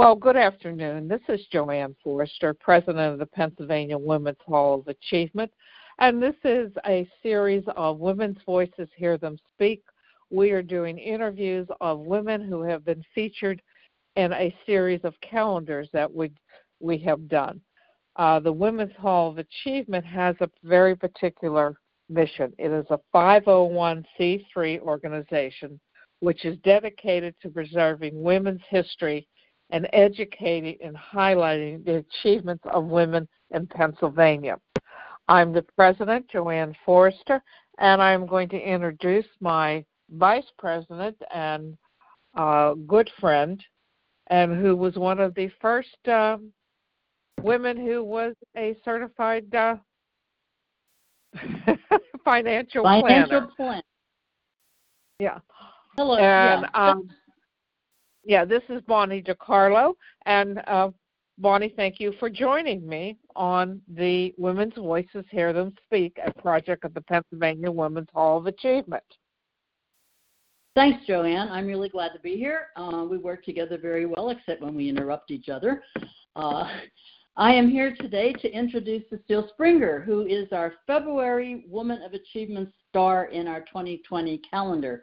Well, good afternoon. This is JoAnn Forrester, President of the Pennsylvania Women's Hall of Achievement, and this is a series of Women's Voices Hear Them Speak. We are doing interviews of women who have been featured in a series of calendars that we we have done. Uh, the Women's Hall of Achievement has a very particular mission. It is a 501c3 organization which is dedicated to preserving women's history and educating and highlighting the achievements of women in Pennsylvania. I'm the president, JoAnn Forrester, and I'm going to introduce my vice president and uh, good friend, and who was one of the first uh, women who was a certified uh, financial, financial planner. plan. Yeah. Hello. And yeah. um, yeah, this is Bonnie DiCarlo, and uh, Bonnie, thank you for joining me on the Women's Voices Hear Them Speak, a project of the Pennsylvania Women's Hall of Achievement. Thanks, JoAnn. I'm really glad to be here. Uh, we work together very well, except when we interrupt each other. Uh, I am here today to introduce Cecile Springer, who is our February Woman of Achievement star in our 2020 calendar.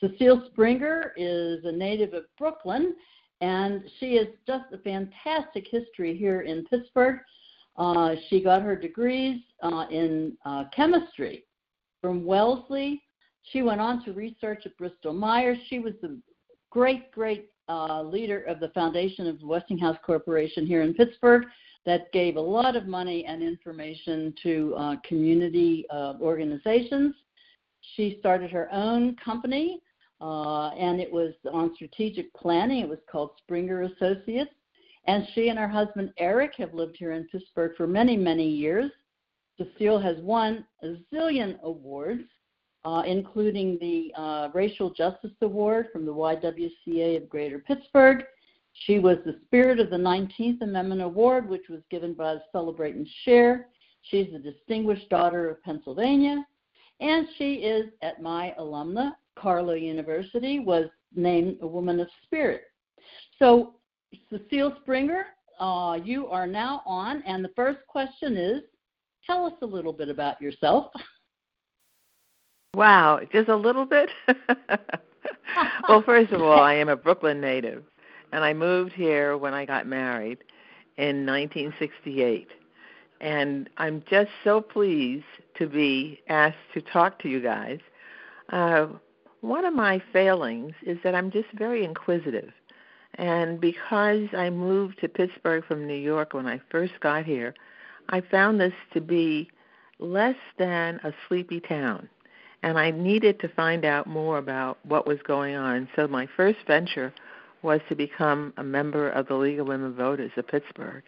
Cecile Springer is a native of Brooklyn, and she has just a fantastic history here in Pittsburgh. Uh, she got her degrees uh, in uh, chemistry from Wellesley. She went on to research at Bristol Myers. She was the great, great uh, leader of the foundation of the Westinghouse Corporation here in Pittsburgh that gave a lot of money and information to uh, community uh, organizations. She started her own company uh, and it was on strategic planning. It was called Springer Associates. And she and her husband Eric have lived here in Pittsburgh for many, many years. Cecile has won a zillion awards, uh, including the uh, Racial Justice Award from the YWCA of Greater Pittsburgh. She was the Spirit of the 19th Amendment Award, which was given by Celebrate and Share. She's the Distinguished Daughter of Pennsylvania. And she is, at my alumna, Carlow University, was named a Woman of Spirit. So, Cecile Springer, uh, you are now on, and the first question is tell us a little bit about yourself. Wow, just a little bit? well, first of all, I am a Brooklyn native, and I moved here when I got married in 1968. And I'm just so pleased to be asked to talk to you guys. Uh, one of my failings is that I'm just very inquisitive. And because I moved to Pittsburgh from New York when I first got here, I found this to be less than a sleepy town. And I needed to find out more about what was going on. So my first venture was to become a member of the League of Women Voters of Pittsburgh.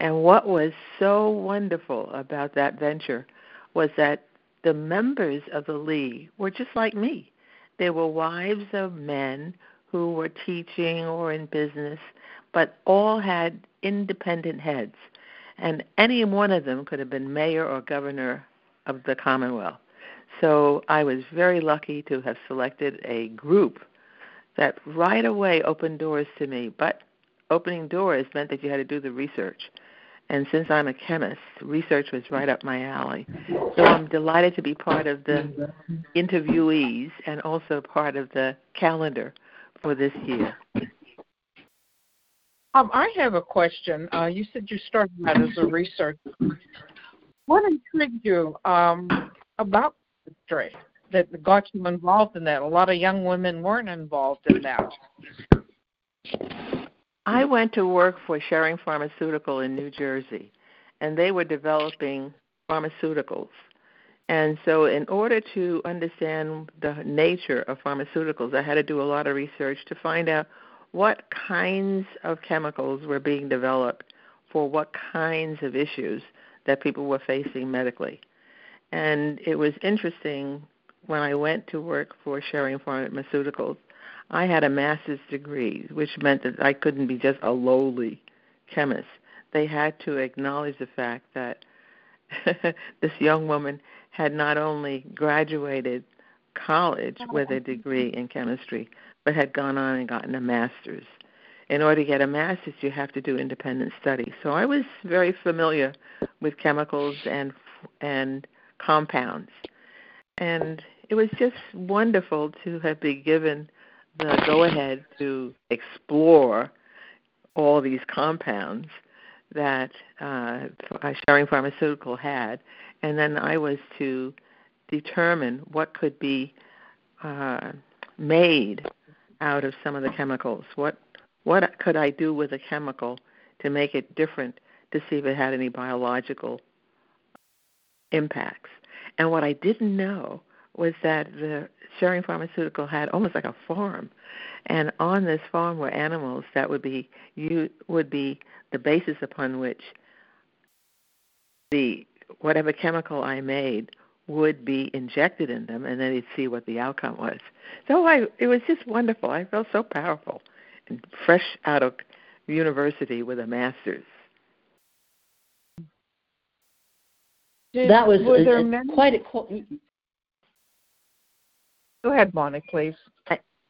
And what was so wonderful about that venture was that the members of the league were just like me. They were wives of men who were teaching or in business, but all had independent heads. And any one of them could have been mayor or governor of the Commonwealth. So I was very lucky to have selected a group that right away opened doors to me. But opening doors meant that you had to do the research. And since I'm a chemist, research was right up my alley. So I'm delighted to be part of the interviewees and also part of the calendar for this year. Um, I have a question. Uh, you said you started out as a researcher. What intrigued you um, about history that got you involved in that? A lot of young women weren't involved in that. I went to work for Schering Pharmaceutical in New Jersey, and they were developing pharmaceuticals. And so, in order to understand the nature of pharmaceuticals, I had to do a lot of research to find out what kinds of chemicals were being developed for what kinds of issues that people were facing medically. And it was interesting when I went to work for Schering Pharmaceuticals. I had a master's degree, which meant that I couldn't be just a lowly chemist. They had to acknowledge the fact that this young woman had not only graduated college with a degree in chemistry, but had gone on and gotten a master's. In order to get a master's, you have to do independent study. So I was very familiar with chemicals and and compounds, and it was just wonderful to have been given the go ahead to explore all these compounds that uh, Schering Pharmaceutical had, and then I was to determine what could be uh, made out of some of the chemicals. What what could I do with a chemical to make it different to see if it had any biological impacts? And what I didn't know was that the Schering Pharmaceutical had almost like a farm, and on this farm were animals that would be you would be the basis upon which the whatever chemical I made would be injected in them, and then he'd see what the outcome was. So I, it was just wonderful. I felt so powerful and fresh out of university with a master's. that was uh, uh, a, a, quite a. Go ahead, Bonnie, please.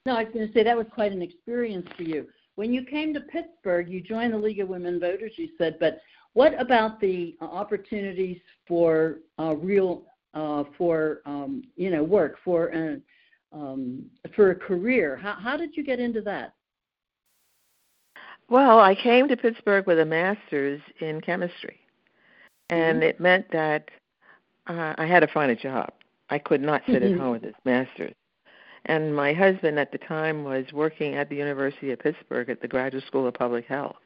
No, I was going to say that was quite an experience for you. When you came to Pittsburgh, you joined the League of Women Voters, you said, but what about the opportunities for uh, real, uh, for um, you know, work for a, um, for a career? How how did you get into that? Well, I came to Pittsburgh with a master's in chemistry, and mm-hmm. it meant that uh, I had to find a job. I could not sit mm-hmm. at home with this master's. And my husband at the time was working at the University of Pittsburgh at the Graduate School of Public Health.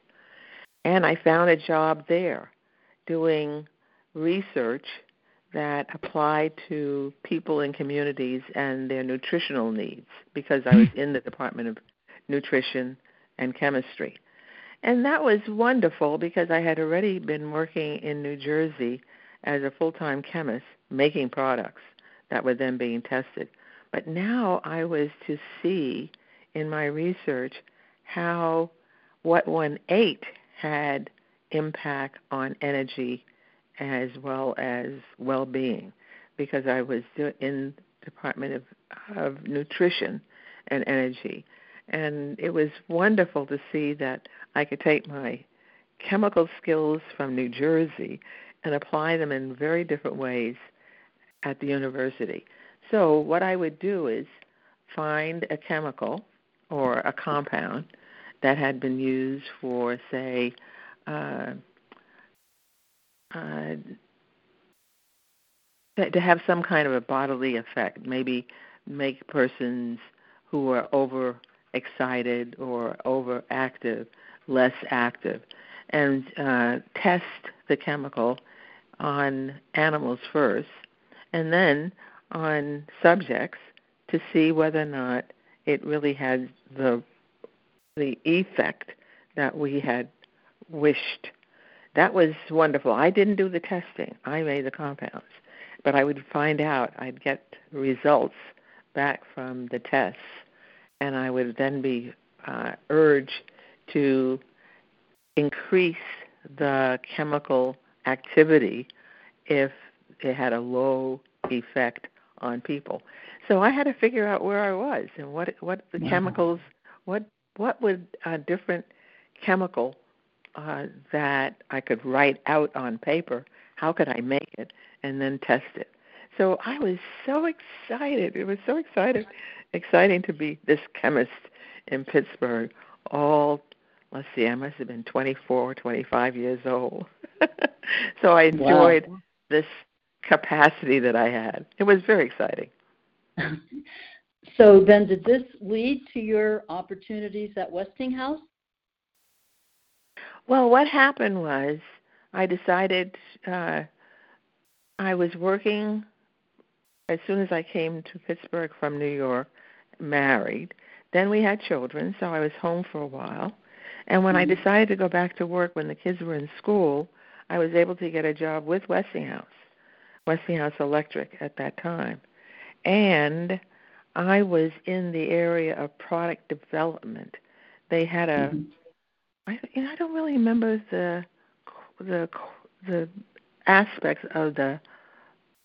And I found a job there doing research that applied to people in communities and their nutritional needs because I was in the Department of Nutrition and Chemistry. And that was wonderful because I had already been working in New Jersey as a full time chemist making products that were then being tested. But now I was to see in my research how what one ate had impact on energy as well as well-being because I was in Department of, of Nutrition and Energy. And it was wonderful to see that I could take my chemical skills from New Jersey and apply them in very different ways at the university. So what I would do is find a chemical or a compound that had been used for, say, uh, uh, to have some kind of a bodily effect, maybe make persons who are over excited or overactive less active, and uh, test the chemical on animals first, and then on subjects to see whether or not it really had the the effect that we had wished. That was wonderful. I didn't do the testing. I made the compounds. But I would find out, I'd get results back from the tests, and I would then be uh, urged to increase the chemical activity if it had a low effect on people. So I had to figure out where I was and what what the wow. chemicals, what what would a different chemical uh, that I could write out on paper, how could I make it and then test it. So I was so excited. It was so excited, exciting to be this chemist in Pittsburgh. All let's see, I must have been 24, 25 years old. so I enjoyed wow. this capacity that I had. It was very exciting. so then, did this lead to your opportunities at Westinghouse? Well, what happened was I decided uh, I was working as soon as I came to Pittsburgh from New York, married, Then we had children, so I was home for a while. And when I decided to go back to work when the kids were in school, I was able to get a job with Westinghouse, Westinghouse Electric at that time. And I was in the area of product development. They had a, mm-hmm. I, you know, I don't really remember the the the aspects of the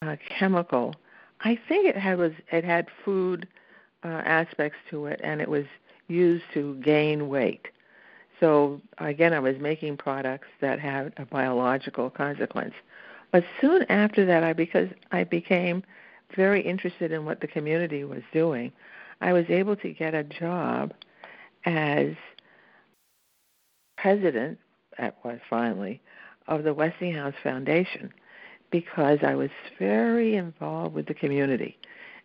uh, chemical. I think it had was it had food uh, aspects to it, and it was used to gain weight. So again, I was making products that had a biological consequence. But soon after that, I because I became very interested in what the community was doing, I was able to get a job as president uh, at what finally of the Westinghouse Foundation because I was very involved with the community.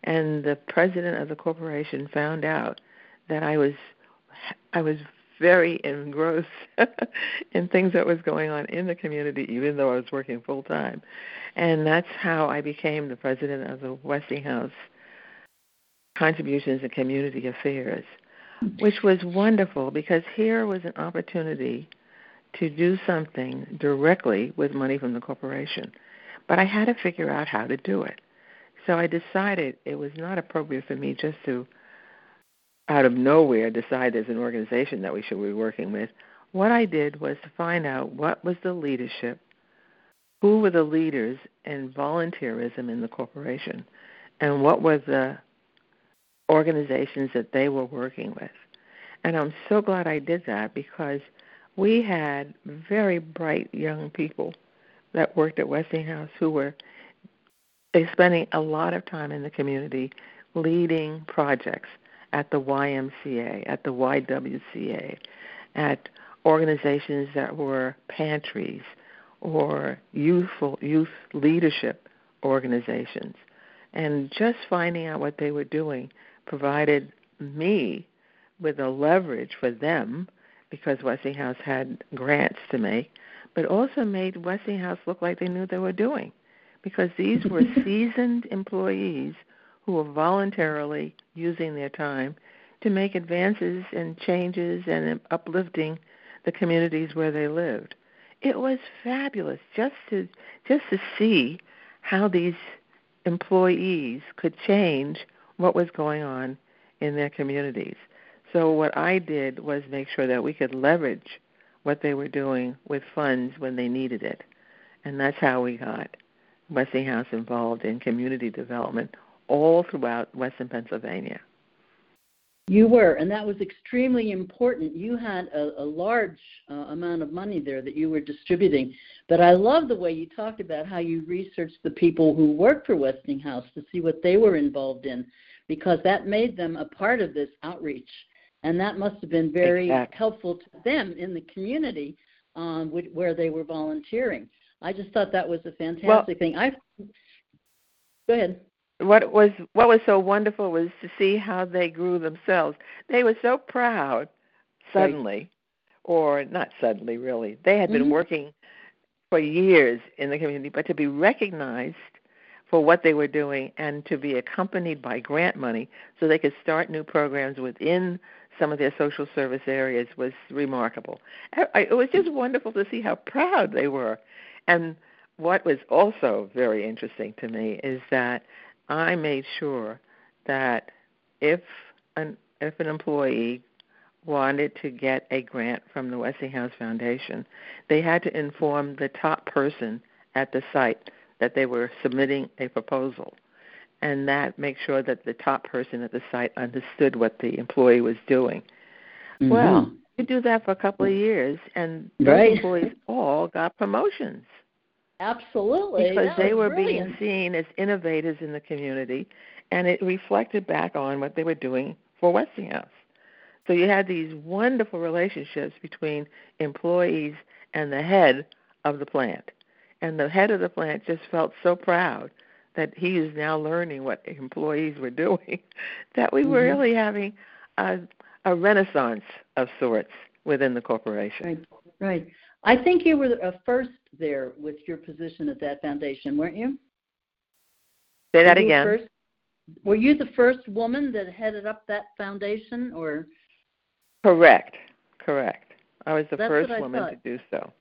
And the president of the corporation found out that I was I was very engrossed in things that was going on in the community, even though I was working full time. And that's how I became the president of the Westinghouse Contributions and Community Affairs, which was wonderful because here was an opportunity to do something directly with money from the corporation. But I had to figure out how to do it. So I decided it was not appropriate for me just to out of nowhere decide as an organization that we should be working with. What I did was to find out what was the leadership, who were the leaders in volunteerism in the corporation, and what were the organizations that they were working with. And I'm so glad I did that because we had very bright young people that worked at Westinghouse who were spending a lot of time in the community leading projects at the YMCA, at the YWCA, at organizations that were pantries or youthful youth leadership organizations. And just finding out what they were doing provided me with a leverage for them because Westinghouse had grants to make, but also made Westinghouse look like they knew they were doing because these were seasoned employees who were voluntarily using their time to make advances and changes and uplifting the communities where they lived. It was fabulous just to just to see how these employees could change what was going on in their communities. So what I did was make sure that we could leverage what they were doing with funds when they needed it. And that's how we got Westinghouse involved in community development all throughout Western Pennsylvania. You were, and that was extremely important. You had a, a large uh, amount of money there that you were distributing. But I love the way you talked about how you researched the people who worked for Westinghouse to see what they were involved in, because that made them a part of this outreach. And that must have been very exactly. helpful to them in the community um, where they were volunteering. I just thought that was a fantastic well, thing. I go ahead what was what was so wonderful was to see how they grew themselves. They were so proud suddenly, or not suddenly really. They had been mm-hmm. working for years in the community, but to be recognized for what they were doing and to be accompanied by grant money so they could start new programs within some of their social service areas was remarkable. It was just wonderful to see how proud they were. And what was also very interesting to me is that I made sure that if an if an employee wanted to get a grant from the Westinghouse Foundation, they had to inform the top person at the site that they were submitting a proposal. And that makes sure that the top person at the site understood what the employee was doing. Mm-hmm. Well, you do that for a couple of years, and those right. employees all got promotions. Absolutely. Because that they were brilliant. being seen as innovators in the community, and it reflected back on what they were doing for Westinghouse. So you had these wonderful relationships between employees and the head of the plant. And the head of the plant just felt so proud that he is now learning what employees were doing that we were mm-hmm. really having a, a renaissance of sorts within the corporation. Right. Right. I think you were a first there with your position at that foundation, weren't you? Say that again. First? were you the first woman that headed up that foundation, or? Correct. Correct. I was the That's first woman thought. to do so.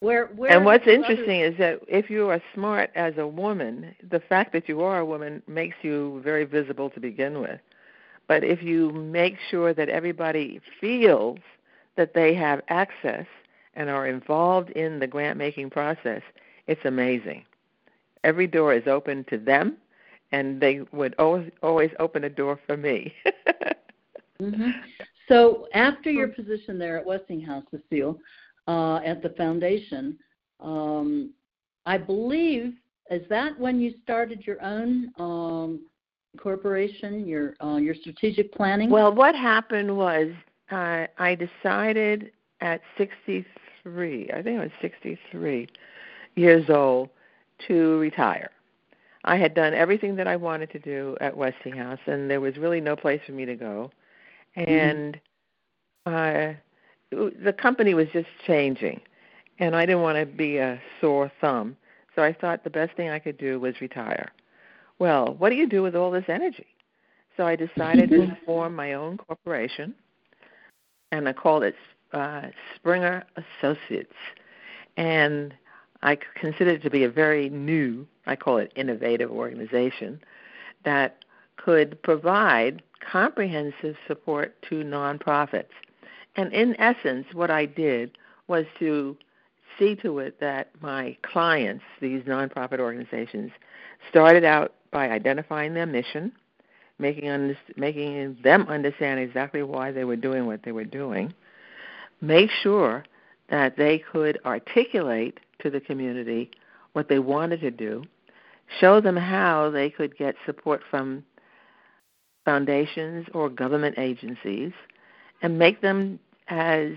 Where, where And what's others- interesting is that if you are smart as a woman, the fact that you are a woman makes you very visible to begin with. But if you make sure that everybody feels that they have access and are involved in the grant making process, it's amazing. Every door is open to them, and they would always always open a door for me. hmm So after your position there at Westinghouse, Cecile, uh, at the foundation, um, I believe is that when you started your own um, corporation, your uh, your strategic planning? Well, what happened was uh, I decided at 63, I think I was 63 years old, to retire. I had done everything that I wanted to do at Westinghouse, and there was really no place for me to go. And uh, the company was just changing, and I didn't want to be a sore thumb. So I thought the best thing I could do was retire. Well, what do you do with all this energy? So I decided to form my own corporation, and I called it uh, Springer Associates. And I consider it to be a very new, I call it innovative organization that could provide comprehensive support to nonprofits. And in essence, what I did was to see to it that my clients, these nonprofit organizations, started out by identifying their mission, making under, making them understand exactly why they were doing what they were doing, make sure that they could articulate to the community what they wanted to do, show them how they could get support from foundations or government agencies, and make them as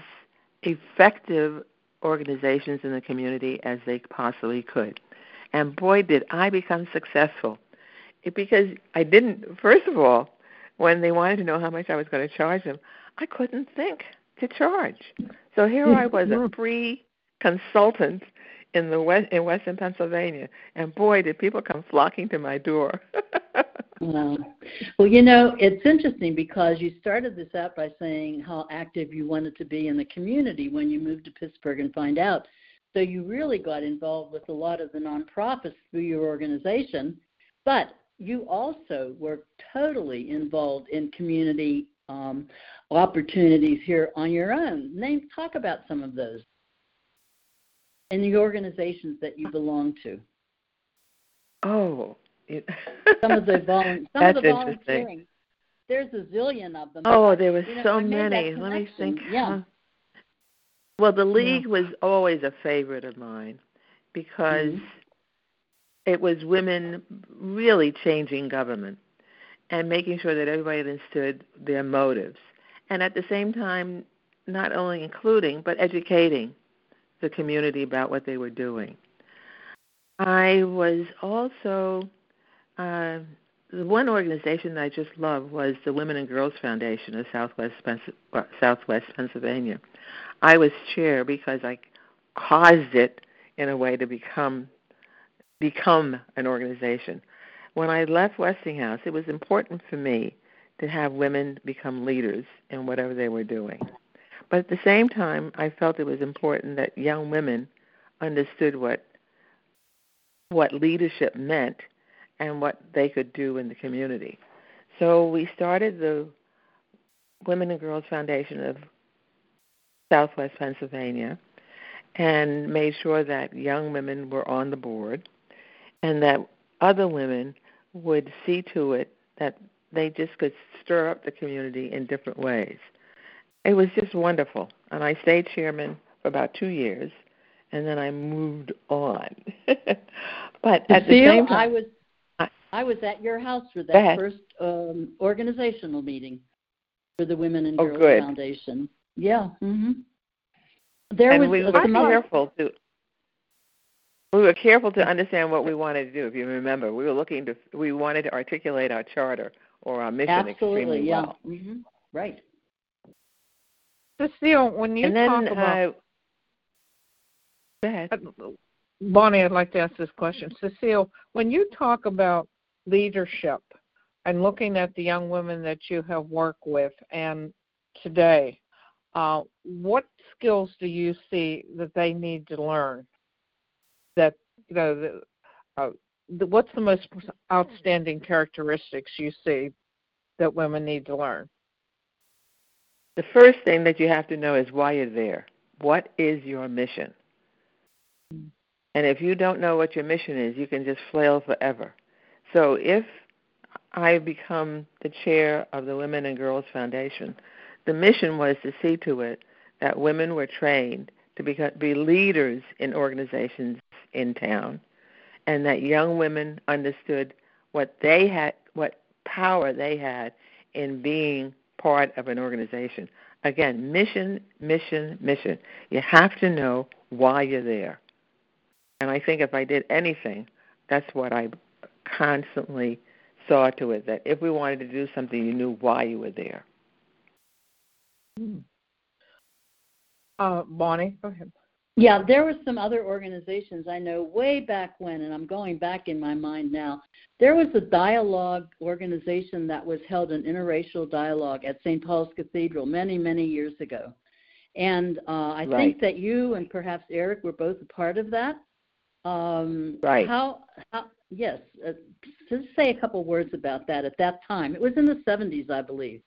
effective organizations in the community as they possibly could. And boy, did I become successful. It, because I didn't, first of all, when they wanted to know how much I was going to charge them, I couldn't think to charge. So here I was, a free consultant in the west in Western Pennsylvania, and boy, did people come flocking to my door. Wow. Well, you know, it's interesting because you started this out by saying how active you wanted to be in the community when you moved to Pittsburgh and find out. So you really got involved with a lot of the nonprofits through your organization, but you also were totally involved in community um, opportunities here on your own. Name, talk about some of those and the organizations that you belong to. oh, it, Some of the volun- some That's of the interesting. volunteering. There's a zillion of them. Oh, there were You know, so I made that many. Let me think. Yeah. Well, the league was always a favorite of mine because Mhm. it was women really changing government and making sure that everybody understood their motives, and at the same time, not only including but educating the community about what they were doing. I was also uh, the one organization that I just loved was the Women and Girls Foundation of Southwest Southwest Pennsylvania. I was chair because I caused it in a way to become become an organization. When I left Westinghouse, it was important for me to have women become leaders in whatever they were doing. But at the same time, I felt it was important that young women understood what what leadership meant and what they could do in the community. So we started the Women and Girls Foundation of Southwest Pennsylvania and made sure that young women were on the board and that other women would see to it that they just could stir up the community in different ways. It was just wonderful. And I stayed chairman for about two years and then I moved on. but at the same time I was I- I was at your house for that first um, organizational meeting for the Women and Oh, Girls. Foundation. Yeah. Mhm. There and was we were careful to we were careful to understand what we wanted to do. If you remember, we were looking to we wanted to articulate our charter or our mission Absolutely, extremely yeah. well. hmm Right. Cecile, when you and then talk about uh, go ahead. Bonnie, I'd like to ask this question. Cecile, when you talk about leadership, and looking at the young women that you have worked with and today, uh, what skills do you see that they need to learn? That you know, the, uh, the, what's the most outstanding characteristics you see that women need to learn? The first thing that you have to know is why you're there. What is your mission? Mm-hmm. And if you don't know what your mission is, you can just flail forever. So if I become the chair of the Women and Girls Foundation, the mission was to see to it that women were trained to be, be leaders in organizations in town, and that young women understood what they had, what power they had in being part of an organization. Again, mission, mission, mission. You have to know why you're there. And I think if I did anything, that's what I constantly saw to it that if we wanted to do something, you knew why you were there. Hmm. Uh, Bonnie, go ahead. Yeah, there were some other organizations I know way back when, and I'm going back in my mind now. There was a dialogue organization that was held an interracial dialogue at St. Paul's Cathedral many, many years ago. And uh, I right. think that you and perhaps Eric were both a part of that. Um, right. How, how yes, uh, just say a couple words about that at that time. It was in the 70s, I believe.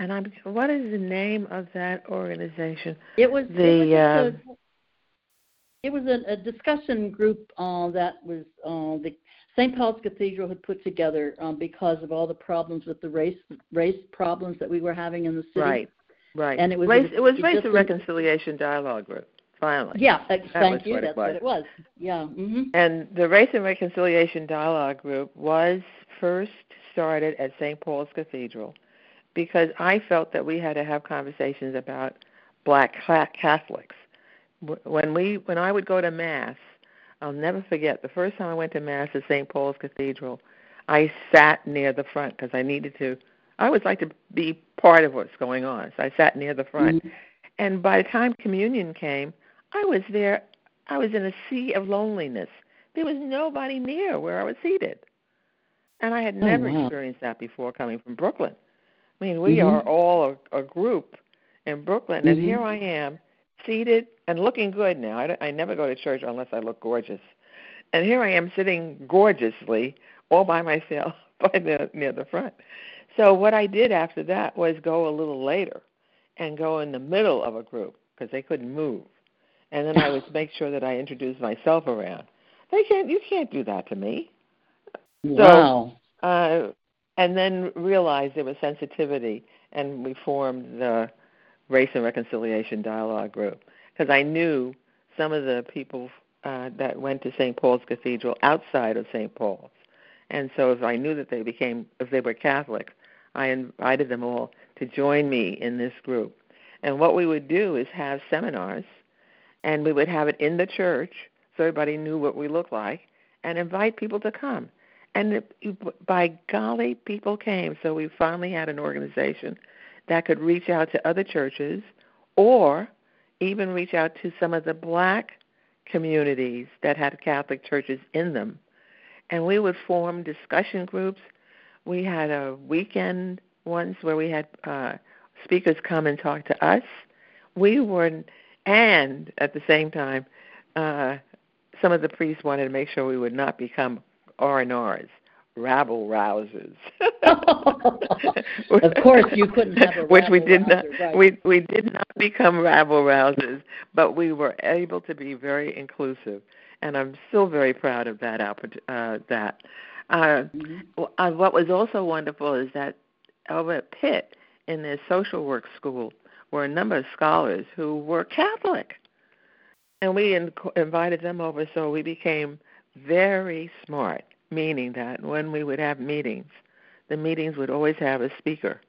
And I'm. What is the name of that organization? It was the. It was, uh, a, it was a, a discussion group uh, that was uh, the St. Paul's Cathedral had put together um, because of all the problems with the race race problems that we were having in the city. Right. Right. And it was race. A, it was race and reconciliation dialogue group. Finally. Yeah. Uh, that thank you. What That's what it was. Yeah. Mm-hmm. And the Race and Reconciliation Dialogue Group was first started at St. Paul's Cathedral because I felt that we had to have conversations about black Catholics. When we when I would go to mass, I'll never forget the first time I went to mass at St. Paul's Cathedral. I sat near the front because I needed to. I always like to be part of what's going on, so I sat near the front. Mm-hmm. And by the time communion came, I was there. I was in a sea of loneliness. There was nobody near where I was seated, and I had Oh, never wow. experienced that before coming from Brooklyn. I mean, we Mhm. are all a, a group in Brooklyn, and Mhm. here I am, seated and looking good now. I, I never go to church unless I look gorgeous, and here I am sitting gorgeously all by myself by the near the front. So what I did after that was go a little later, and go in the middle of a group because they couldn't move, and then I would make sure that I introduced myself around. They can't. You can't do that to me Wow. uh, and then realized there was sensitivity, and we formed the Race and Reconciliation Dialogue Group because I knew some of the people uh, that went to St. Paul's Cathedral outside of St. Paul's, and so if I knew that they became, if they were Catholic, I invited them all to join me in this group. And what we would do is have seminars, and we would have it in the church so everybody knew what we looked like, and invite people to come. And by golly, people came. So we finally had an organization that could reach out to other churches or even reach out to some of the black communities that had Catholic churches in them. And we would form discussion groups. We had a weekend ones where we had uh, speakers come and talk to us. We were, and at the same time, uh, some of the priests wanted to make sure we would not become R and R's, rabble rousers. of course, you couldn't have a which we did not. right. We we did not become rabble rousers, but we were able to be very inclusive, and I'm still very proud of that. Uh, that. Uh, Mhm. uh, what was also wonderful is that over at Pitt, in their social work school, were a number of scholars who were Catholic, and we in- invited them over, so we became very smart. Meaning that when we would have meetings, the meetings would always have a speaker,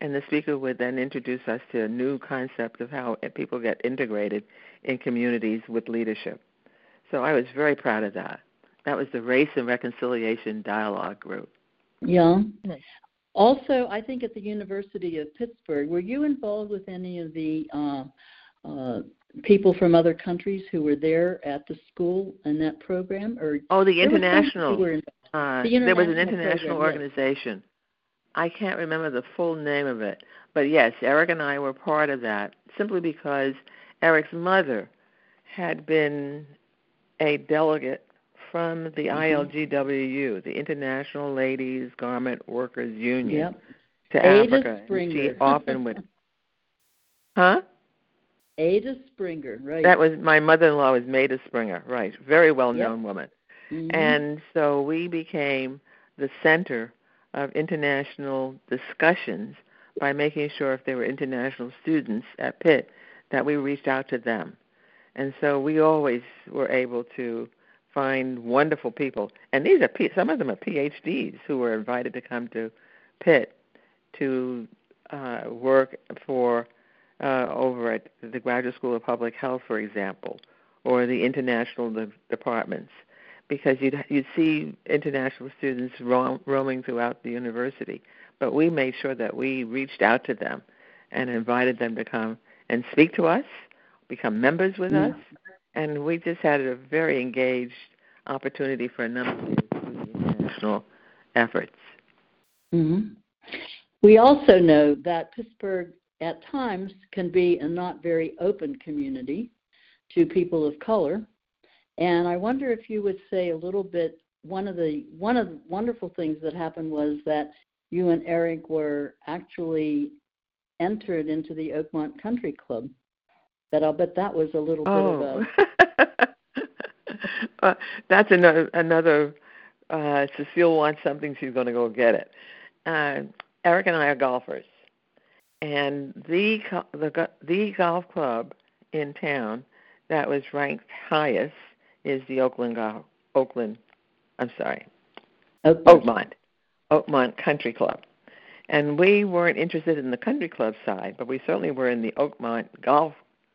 and the speaker would then introduce us to a new concept of how people get integrated in communities with leadership. So I was very proud of that. That was the Race and Reconciliation Dialogue Group. Yeah. Also, I think at the University of Pittsburgh, were you involved with any of the uh, uh, people from other countries who were there at the school in that program? Or Oh, the international. in- Uh, The there was an international international program, yes. organization. I can't remember the full name of it, but yes, Eric and I were part of that simply because Eric's mother had been a delegate from the Mm-hmm. ILGWU, the International Ladies Garment Workers Union, Yep. to Ada Africa. and She often would. Huh? Ada Springer, right? That was my mother-in-law was Maida Springer, right? Very well-known woman. Mhm. And so we became the center of international discussions by making sure if there were international students at Pitt that we reached out to them. And so we always were able to find wonderful people. And these are P- some of them are PhDs who were invited to come to Pitt to uh, work for the Graduate School of Public Health, for example, or the international de- departments because you'd you'd see international students roam, roaming throughout the university. But we made sure that we reached out to them and invited them to come and speak to us, become members with Yeah. us, and we just had a very engaged opportunity for a number of years through the international efforts. hmm We also know that Pittsburgh at times can be a not very open community to people of color. And I wonder if you would say a little bit one of the one of the wonderful things that happened was that you and Eric were actually entered into the Oakmont Country Club. That I'll bet that was a little bit of Oh, a uh, that's another another. Uh, Cecile wants something; she's going to go get it. Uh, Eric and I are golfers, and the the the golf club in town that was ranked highest is the Oakland Golf Oakland. I'm sorry, Oakmont. Oakmont, Country Club. And we weren't interested in the country club side, but we certainly were in the Oakmont Golf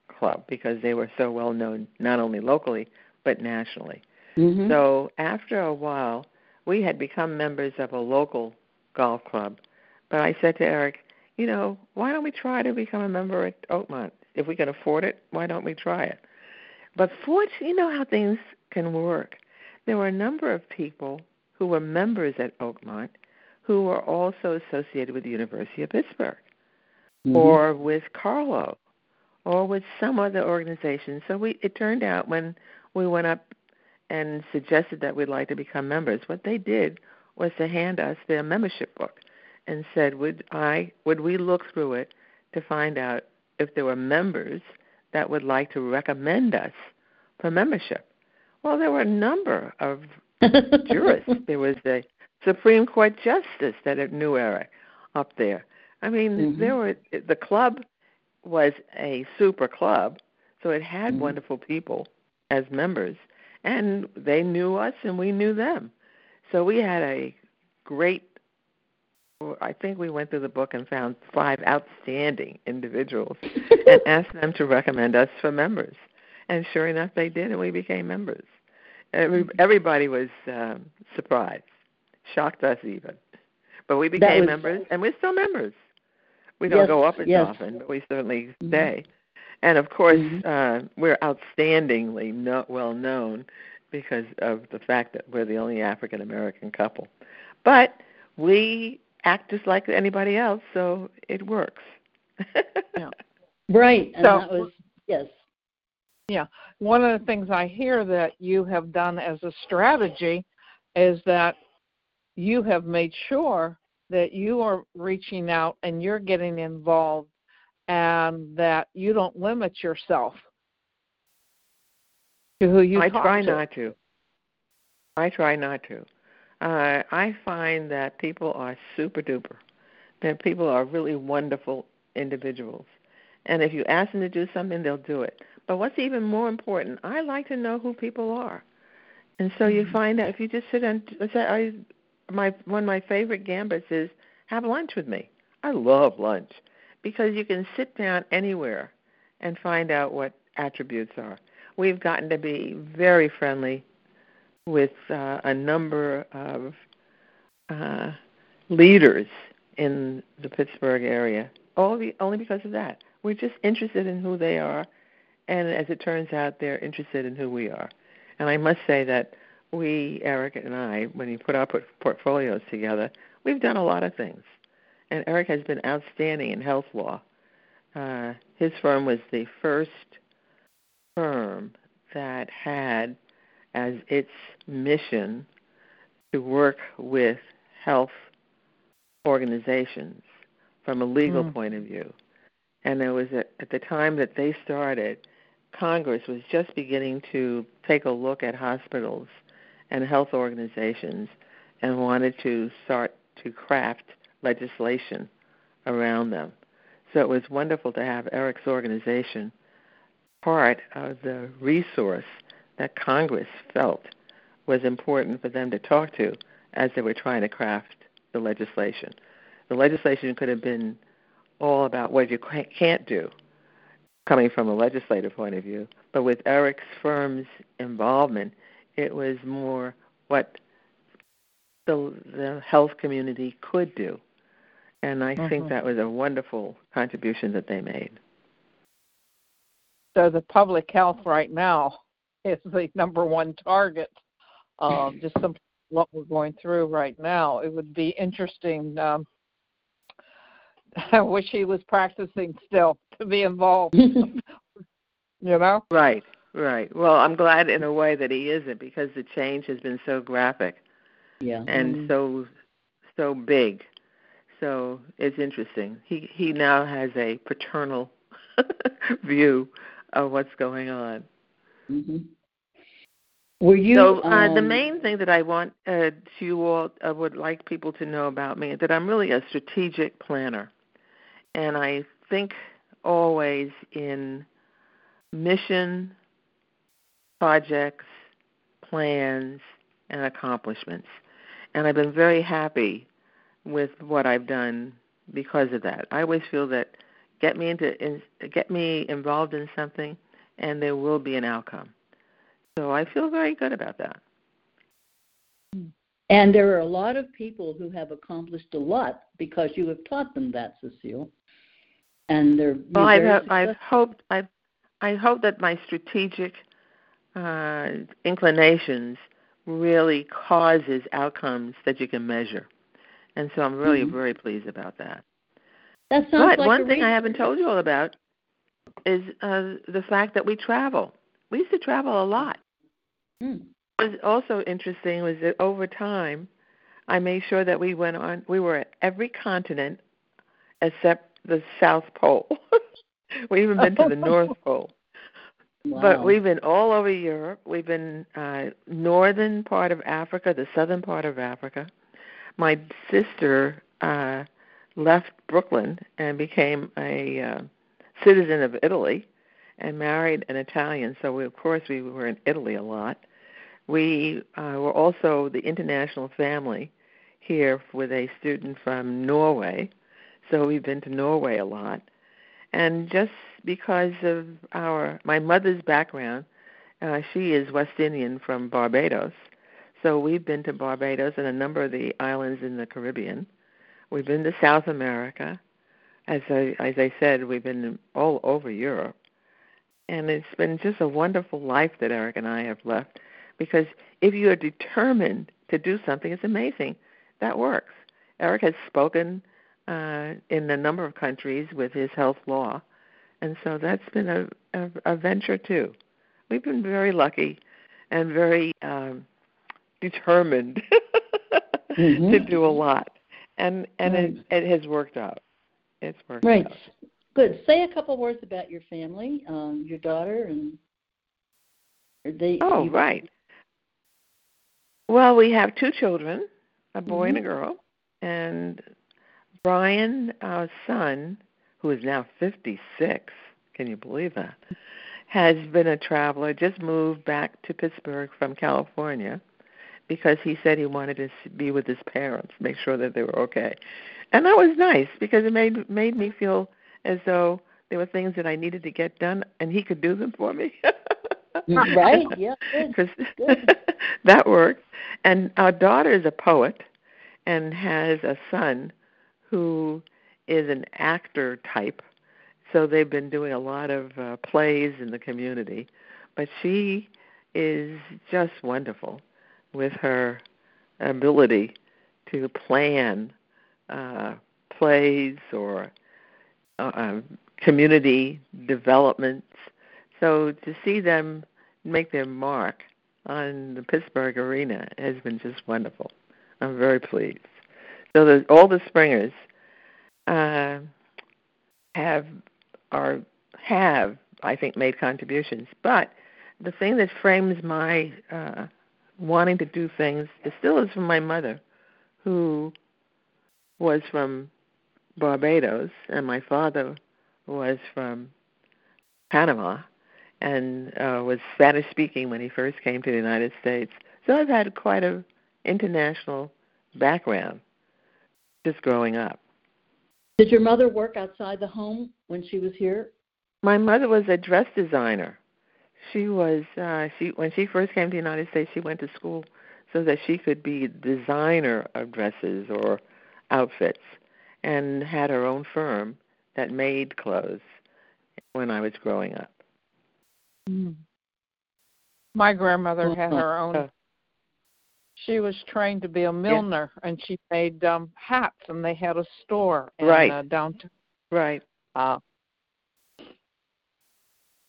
Club because they were so well known not only locally but nationally. Mhm. So after a while, we had become members of a local golf club. But I said to Eric, you know, why don't we try to become a member at Oakmont? If we can afford it, why don't we try it? But fortunately, you know how things can work. There were a number of people who were members at Oakmont who were also associated with the University of Pittsburgh Mhm. or with Carlow or with some other organization. So we it turned out when we went up and suggested that we'd like to become members, what they did was to hand us their membership book and said, Would I would we look through it to find out if there were members that would like to recommend us for membership? Well, there were a number of jurists. There was a Supreme Court justice that knew Eric up there. I mean, Mhm. there were the club was a super club, so it had Mhm. wonderful people as members, and they knew us and we knew them. So we had a great. I think we went through the book and found five outstanding individuals and asked them to recommend us for members. And sure enough, they did, and we became members. Every, everybody was um, surprised, shocked us even. But we became was- members, and we're still members. We don't Yes, go up as yes. often, but we certainly Mhm. stay. And of course, Mhm. uh, we're outstandingly no, well known because of the fact that we're the only African American couple. But we act just like anybody else, so it works. Right, and So- that was yes. Yeah. One of the things I hear that you have done as a strategy is that you have made sure that you are reaching out and you're getting involved and that you don't limit yourself to who you I talk try to. not to. I try not to. Uh, I find that people are super duper. That people are really wonderful individuals. And if you ask them to do something, they'll do it. But what's even more important, I like to know who people are. And so you find out if you just sit and say, I, my one of my favorite gambits is have lunch with me. I love lunch because you can sit down anywhere and find out what attributes are. We've gotten to be very friendly with uh, a number of uh, leaders in the Pittsburgh area, only only because of that. We're just interested in who they are, and as it turns out, they're interested in who we are. And I must say that we, Eric and I, when you put our portfolios together, we've done a lot of things. And Eric has been outstanding in health law. Uh, his firm was the first firm that had as its mission to work with health organizations from a legal mm. point of view. And there was a, at the time that they started, Congress was just beginning to take a look at hospitals and health organizations and wanted to start to craft legislation around them. So it was wonderful to have Eric's organization part of the resource that Congress felt was important for them to talk to as they were trying to craft the legislation. The legislation could have been all about what you can't do, coming from a legislative point of view, but with Eric's firm's involvement, it was more what the, the health community could do. And I mm-hmm. think that was a wonderful contribution that they made. So the public health right now is the number one target. Um, just some what we're going through right now. It would be interesting. Um, I wish he was practicing still to be involved. you know? Right, right. Well, I'm glad in a way that he isn't because the change has been so graphic. Yeah. And mm-hmm. so so big. So it's interesting. He he now has a paternal view of what's going on. Mm-hmm. Were you? So uh, um, the main thing that I want uh, you all uh, would like people to know about me is that I'm really a strategic planner, and I think always in mission, projects, plans, and accomplishments. And I've been very happy with what I've done because of that. I always feel that get me into in, get me involved in something, and there will be an outcome. So I feel very good about that. And there are a lot of people who have accomplished a lot because you have taught them that, Cecile. And they're well. I've, I've hoped I've I hope that my strategic uh, inclinations really causes outcomes that you can measure, and so I'm really mm-hmm. very pleased about that. That sounds but like one thing reason. I haven't told you all about is uh, the fact that we travel. We used to travel a lot. Mm. What was also interesting was that over time, I made sure that we went on. We were at every continent except the South Pole. we even been to the North Pole. Wow. But we've been all over Europe. We've been uh northern part of Africa, the southern part of Africa. My sister uh left Brooklyn and became a uh, citizen of Italy and married an Italian. So we, of course we were in Italy a lot. We uh, were also the international family here with a student from Norway. So we've been to Norway a lot. And just because of our my mother's background, uh, she is West Indian from Barbados. So we've been to Barbados and a number of the islands in the Caribbean. We've been to South America. As I as I said, we've been all over Europe. And it's been just a wonderful life that Eric and I have left because if you are determined to do something, it's amazing. That works. Eric has spoken uh, in a number of countries with his health law, and so that's been a, a, a venture too. We've been very lucky and very um, determined mm-hmm. to do a lot, and and right. it, it has worked out. It's worked right. out. Good. Say a couple words about your family, um, your daughter, and they. Oh, you, right. Well, we have two children, a boy mm-hmm. and a girl, and Brian, our son, who is now 56, can you believe that? Has been a traveler, just moved back to Pittsburgh from California because he said he wanted to be with his parents, make sure that they were okay. And that was nice because it made made me feel as though there were things that I needed to get done and he could do them for me. right? Yeah. Because that worked. And our daughter is a poet and has a son who is an actor type. So they've been doing a lot of uh, plays in the community. But she is just wonderful. With her ability to plan uh, plays or uh, um, community developments. So to see them make their mark on the Pittsburgh arena has been just wonderful. I'm very pleased. So the, all the Springers uh, have are have I think made contributions, but the thing that frames my uh, wanting to do things It still is from my mother, who was from Barbados, and my father was from Panama, and uh, was Spanish speaking when he first came to the United States. So I've had quite a international background just growing up. Did your mother work outside the home when she was here? My mother was a dress designer. She was uh she when she first came to the United States she went to school so that she could be designer of dresses or outfits and had her own firm that made clothes when I was growing up. Mm. My grandmother had her Uh, own. She was trained to be a milliner, and she made um hats, and they had a store in Right. uh, downtown. Right. Uh,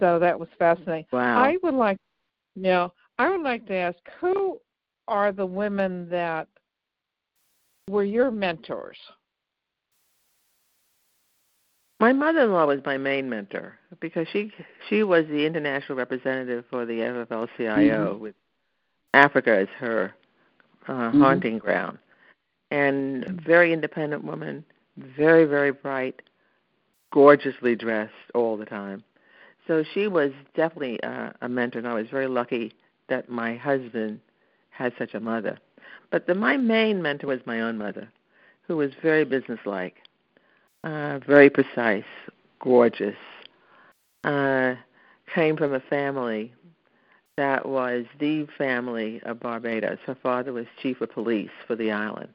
so that was fascinating. Wow. I would like, yeah, I would like to ask who are the women that were your mentors? My mother-in-law was my main mentor because she she was the international representative for the AFL-CIO with Africa as her uh, Mhm. haunting ground, and very independent woman, very very bright, gorgeously dressed all the time. So she was definitely uh, a mentor, and I was very lucky that my husband had such a mother. But the, my main mentor was my own mother, who was very businesslike uh, very precise, gorgeous. Uh, came from a family that was the family of Barbados. Her father was chief of police for the island,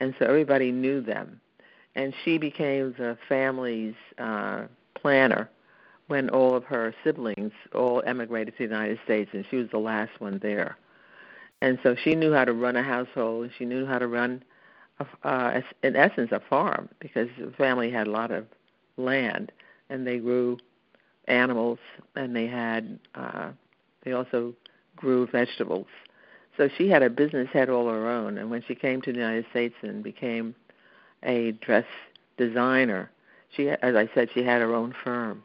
and so everybody knew them. And she became the family's uh, planner when all of her siblings all emigrated to the United States, and she was the last one there. And so she knew how to run a household, and she knew how to run uh, in essence, a farm because the family had a lot of land and they grew animals and they had uh, they also grew vegetables. So she had a business head all her own. And when she came to the United States and became a dress designer, she, as I said, she had her own firm,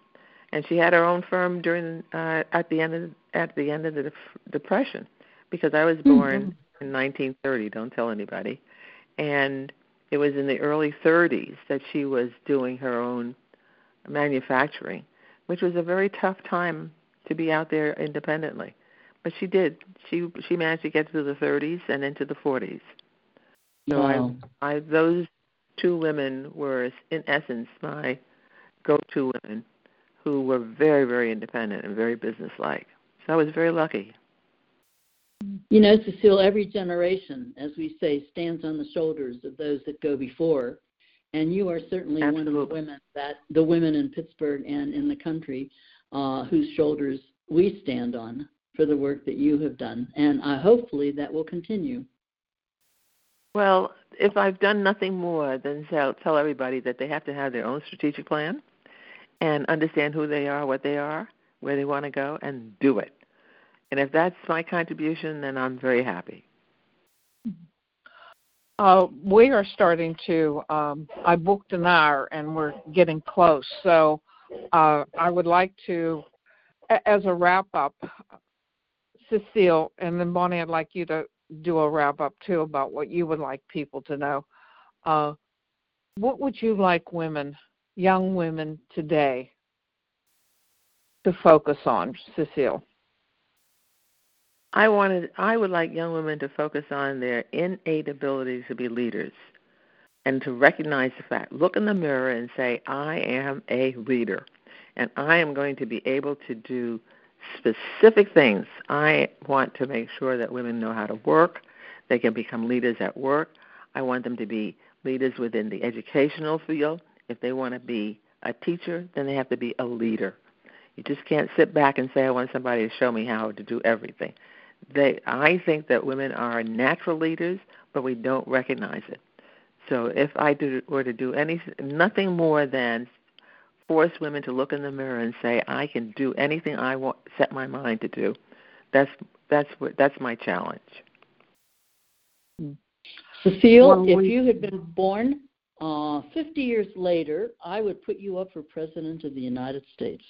and she had her own firm during uh, at the end of at the end of the depression, because I was born mm-hmm. in 1930. Don't tell anybody and it was in the early 30s that she was doing her own manufacturing, which was a very tough time to be out there independently. But she did. She she managed to get through the 30s and into the 40s. So wow. I, I those two women were in essence my go-to women who were very very independent and very businesslike. So I was very lucky. You know, Cecile, every generation, as we say, stands on the shoulders of those that go before. And you are certainly Absolutely. one of the women that the women in Pittsburgh and in the country uh, whose shoulders we stand on for the work that you have done. And uh, hopefully that will continue. Well, if I've done nothing more than tell, tell everybody that they have to have their own strategic plan and understand who they are, what they are, where they want to go, and do it. And if that's my contribution, then I'm very happy. Uh, we are starting to. Um, I booked an hour, and we're getting close. So, uh, I would like to, as a wrap up, Cecile, and then Bonnie, I'd like you to do a wrap up too about what you would like people to know. Uh, what would you like women, young women today, to focus on, Cecile? I wanted I would like young women to focus on their innate ability to be leaders and to recognize the fact. Look in the mirror and say, I am a leader and I am going to be able to do specific things. I want to make sure that women know how to work. They can become leaders at work. I want them to be leaders within the educational field. If they want to be a teacher, then they have to be a leader. You just can't sit back and say, I want somebody to show me how to do everything they I think that women are natural leaders, but we don't recognize it. So if I do, were to do any nothing more than force women to look in the mirror and say I can do anything I want, set my mind to do, that's that's what that's my challenge. Hmm. Cecile, well, if you had been born uh, 50 years later, I would put you up for president of the United States.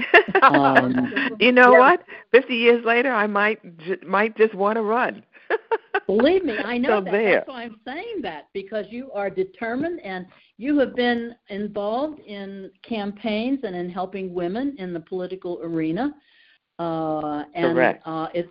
um, you know yeah. what? 50 years later, I might might just want to run. Believe me, I know so that. There. That's why I'm saying that because you are determined and you have been involved in campaigns and in helping women in the political arena. Uh, and Correct. Uh, it's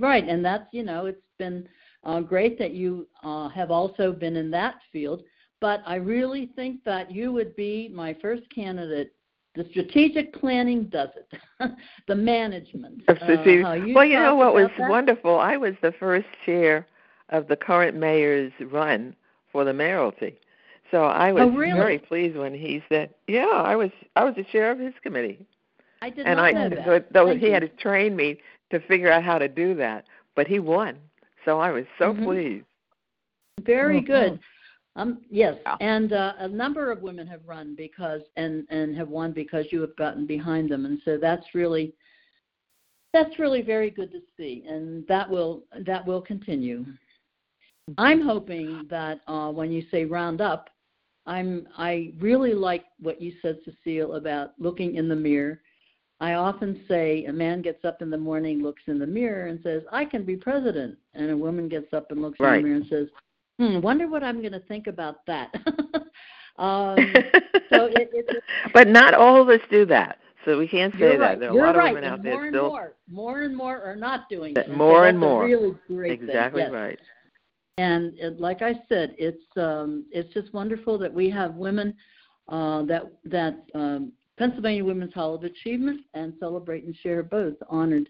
right, and that's you know it's been uh, great that you uh, have also been in that field. But I really think that you would be my first candidate. The strategic planning does it. the management. Uh, you well, you know what was that? wonderful? I was the first chair of the current mayor's run for the mayoralty. So I was oh, really? very pleased when he said, "Yeah, I was I was the chair of his committee." I did and not I, know that. So, though Thank he you. had to train me to figure out how to do that, but he won. So I was so mm-hmm. pleased. Very mm-hmm. good. Um, yes, and uh, a number of women have run because and and have won because you have gotten behind them, and so that's really that's really very good to see, and that will that will continue. I'm hoping that uh, when you say round up, I'm I really like what you said, Cecile, about looking in the mirror I often say a man gets up in the morning, looks in the mirror, and says, I can be president. And a woman gets up and looks right. in the mirror and says, hmm, wonder what I'm going to think about that. um, so it, it, but not all of us do that. So we can't say that. Right. There are You're a lot right. of women out more there and still. More, more and more are not doing that. it. More so and more. really great exactly thing. Yes. right. And it, like I said, it's um, it's just wonderful that we have women uh, that that um, Pennsylvania Women's Hall of Achievement and Celebrate and Share both honored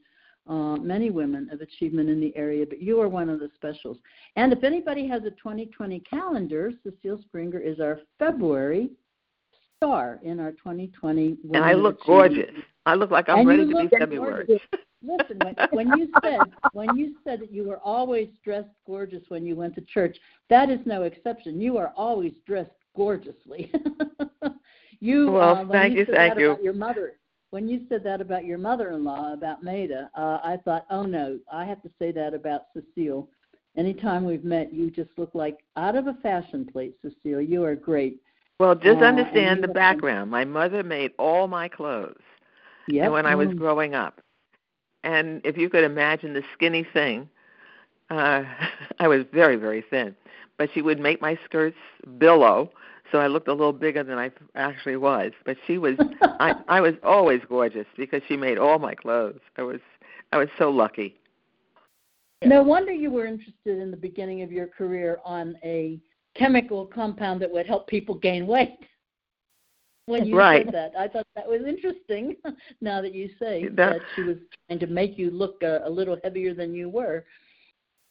uh, many women of achievement in the area, but you are one of the specials. And if anybody has a 2020 calendar, Cecile Springer is our February star in our 2020. Women and I look gorgeous. I look like I'm and ready to be February. Listen, when, when you said when you said that you were always dressed gorgeous when you went to church, that is no exception. You are always dressed gorgeously. You well, uh, thank you, you, thank you. Your mother, when you said that about your mother-in-law, about Maida, uh, I thought, oh no, I have to say that about Cecile. Anytime we've met, you just look like out of a fashion plate, Cecile. You are great. Well, just uh, understand the background. My mother made all my clothes yep. when I was mm. growing up. And if you could imagine the skinny thing, uh, I was very, very thin. But she would make my skirts billow so I looked a little bigger than I actually was. But she was I I was always gorgeous because she made all my clothes. I was I was so lucky. No wonder you were interested in the beginning of your career on a chemical compound that would help people gain weight. When you right. said that, I thought that was interesting. now that you say that, that she was trying to make you look a, a little heavier than you were,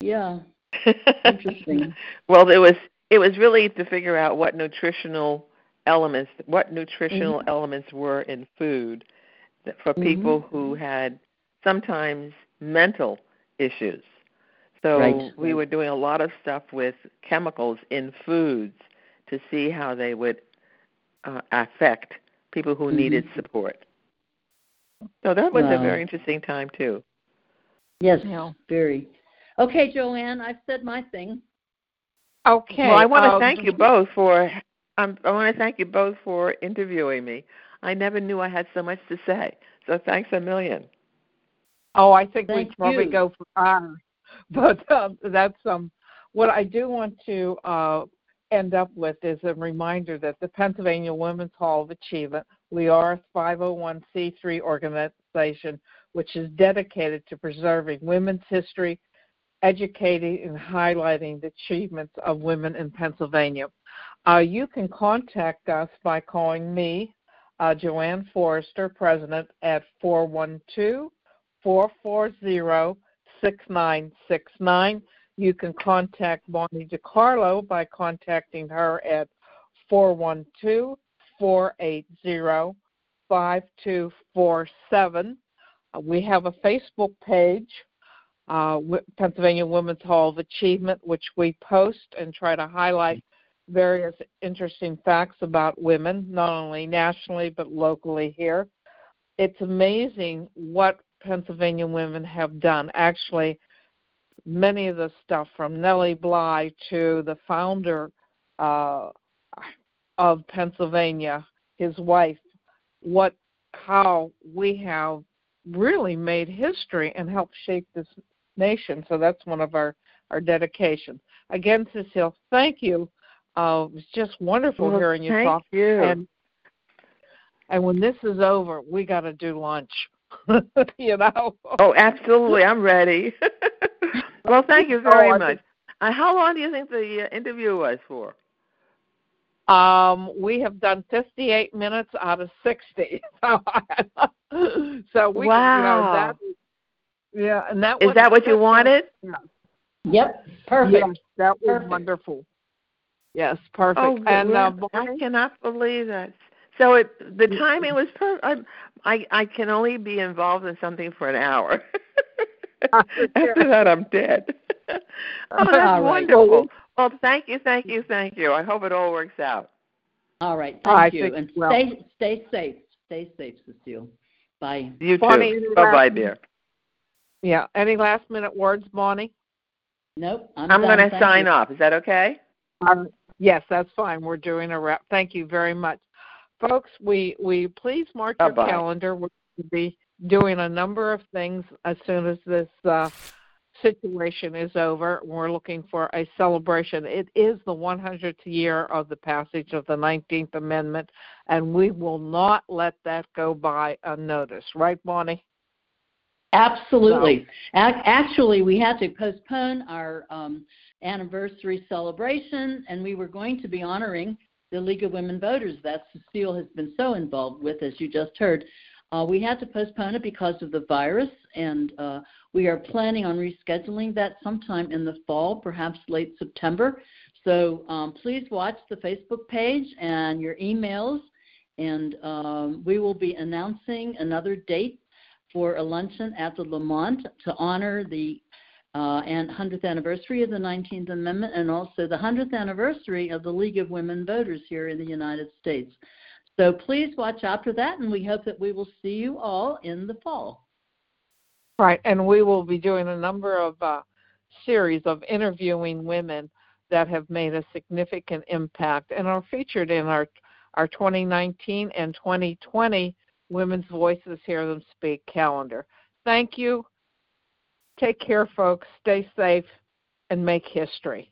yeah, interesting. well, there was it was really to figure out what nutritional elements what nutritional mm-hmm. elements were in food for mm-hmm. people mm-hmm. who had sometimes mental issues. So right. we were doing a lot of stuff with chemicals in foods to see how they would uh, affect people who mm-hmm. needed support. So that was wow. a very interesting time too. Yes, yeah. very. Okay, JoAnn, I've said my thing. Okay. Well, I want to um, thank you both for. Um, I want to thank you both for interviewing me. I never knew I had so much to say. So thanks a million. Oh, I think thank we probably you. go for hours, but um, that's um. What I do want to uh, end up with is a reminder that the Pennsylvania Women's Hall of Achievement, we are a 501c3 organization which is dedicated to preserving women's history, educating and highlighting the achievements of women in Pennsylvania. Uh, you can contact us by calling me, uh, JoAnn Forrester, President, at 412 440 6969. You can contact Bonnie DiCarlo by contacting her at 412 480 5247. Uh, we have a Facebook page uh, Pennsylvania Women's Hall of Achievement, which we post and try to highlight various interesting facts about women, not only nationally but locally here. It's amazing what Pennsylvania women have done. Actually, many of the stuff from Nellie Bly to the founder uh, of Pennsylvania, his wife, what how we have really made history and helped shape this nation. So that's one of our our dedications. Again, Cecile, thank you. Uh, it was just wonderful well, hearing you thank talk. You. And and when this is over, we got to do lunch. you know. Oh, absolutely. I'm ready. well, thank you very oh, much. Uh, how long do you think the uh, interview was for? Um, we have done 58 minutes out of 60. so we, wow. you know, that, yeah, and that is that what you wanted? Yeah. Yep, perfect. Yes, that was perfect. wonderful. Yes, perfect. Oh, and uh, I cannot believe that. So it the timing was perfect. I I can only be involved in something for an hour. After that, I'm dead. oh, that's All right. wonderful. Well, thank you, thank you, thank you. I hope it all works out. All right, thank I you, think- and well- stay stay safe. Stay safe, Cecile. Bye. You Bonnie, too. any Bye bye, dear. Yeah, any last minute words, Bonnie? Nope, I'm, I'm going to sign you. off. Is that okay? Um, yes, that's fine. We're doing a wrap. Thank you very much, folks. We we please mark your Bye-bye. calendar. We're going to be doing a number of things as soon as this uh, situation is over. We're looking for a celebration. It is the 100th year of the passage of the 19th Amendment, and we will not let that go by unnoticed. Right, Bonnie? Absolutely. Ac- Actually, we had to postpone our um, anniversary celebration, and we were going to be honoring the League of Women Voters that Cecile has been so involved with, as you just heard. Uh, we had to postpone it because of the virus, and uh, we are planning on rescheduling that sometime in the fall, perhaps late September. So um, please watch the Facebook page and your emails, and um, we will be announcing another date for a luncheon at the LeMont to honor the uh, and 100th anniversary of the 19th Amendment and also the 100th anniversary of the League of Women Voters here in the United States. So please watch out for that, and we hope that we will see you all in the fall. Right, and we will be doing a number of uh, series of interviewing women that have made a significant impact and are featured in our our 2019 and 2020 Women's Voices Hear Them Speak calendar. Thank you. Take care, folks. Stay safe and make history.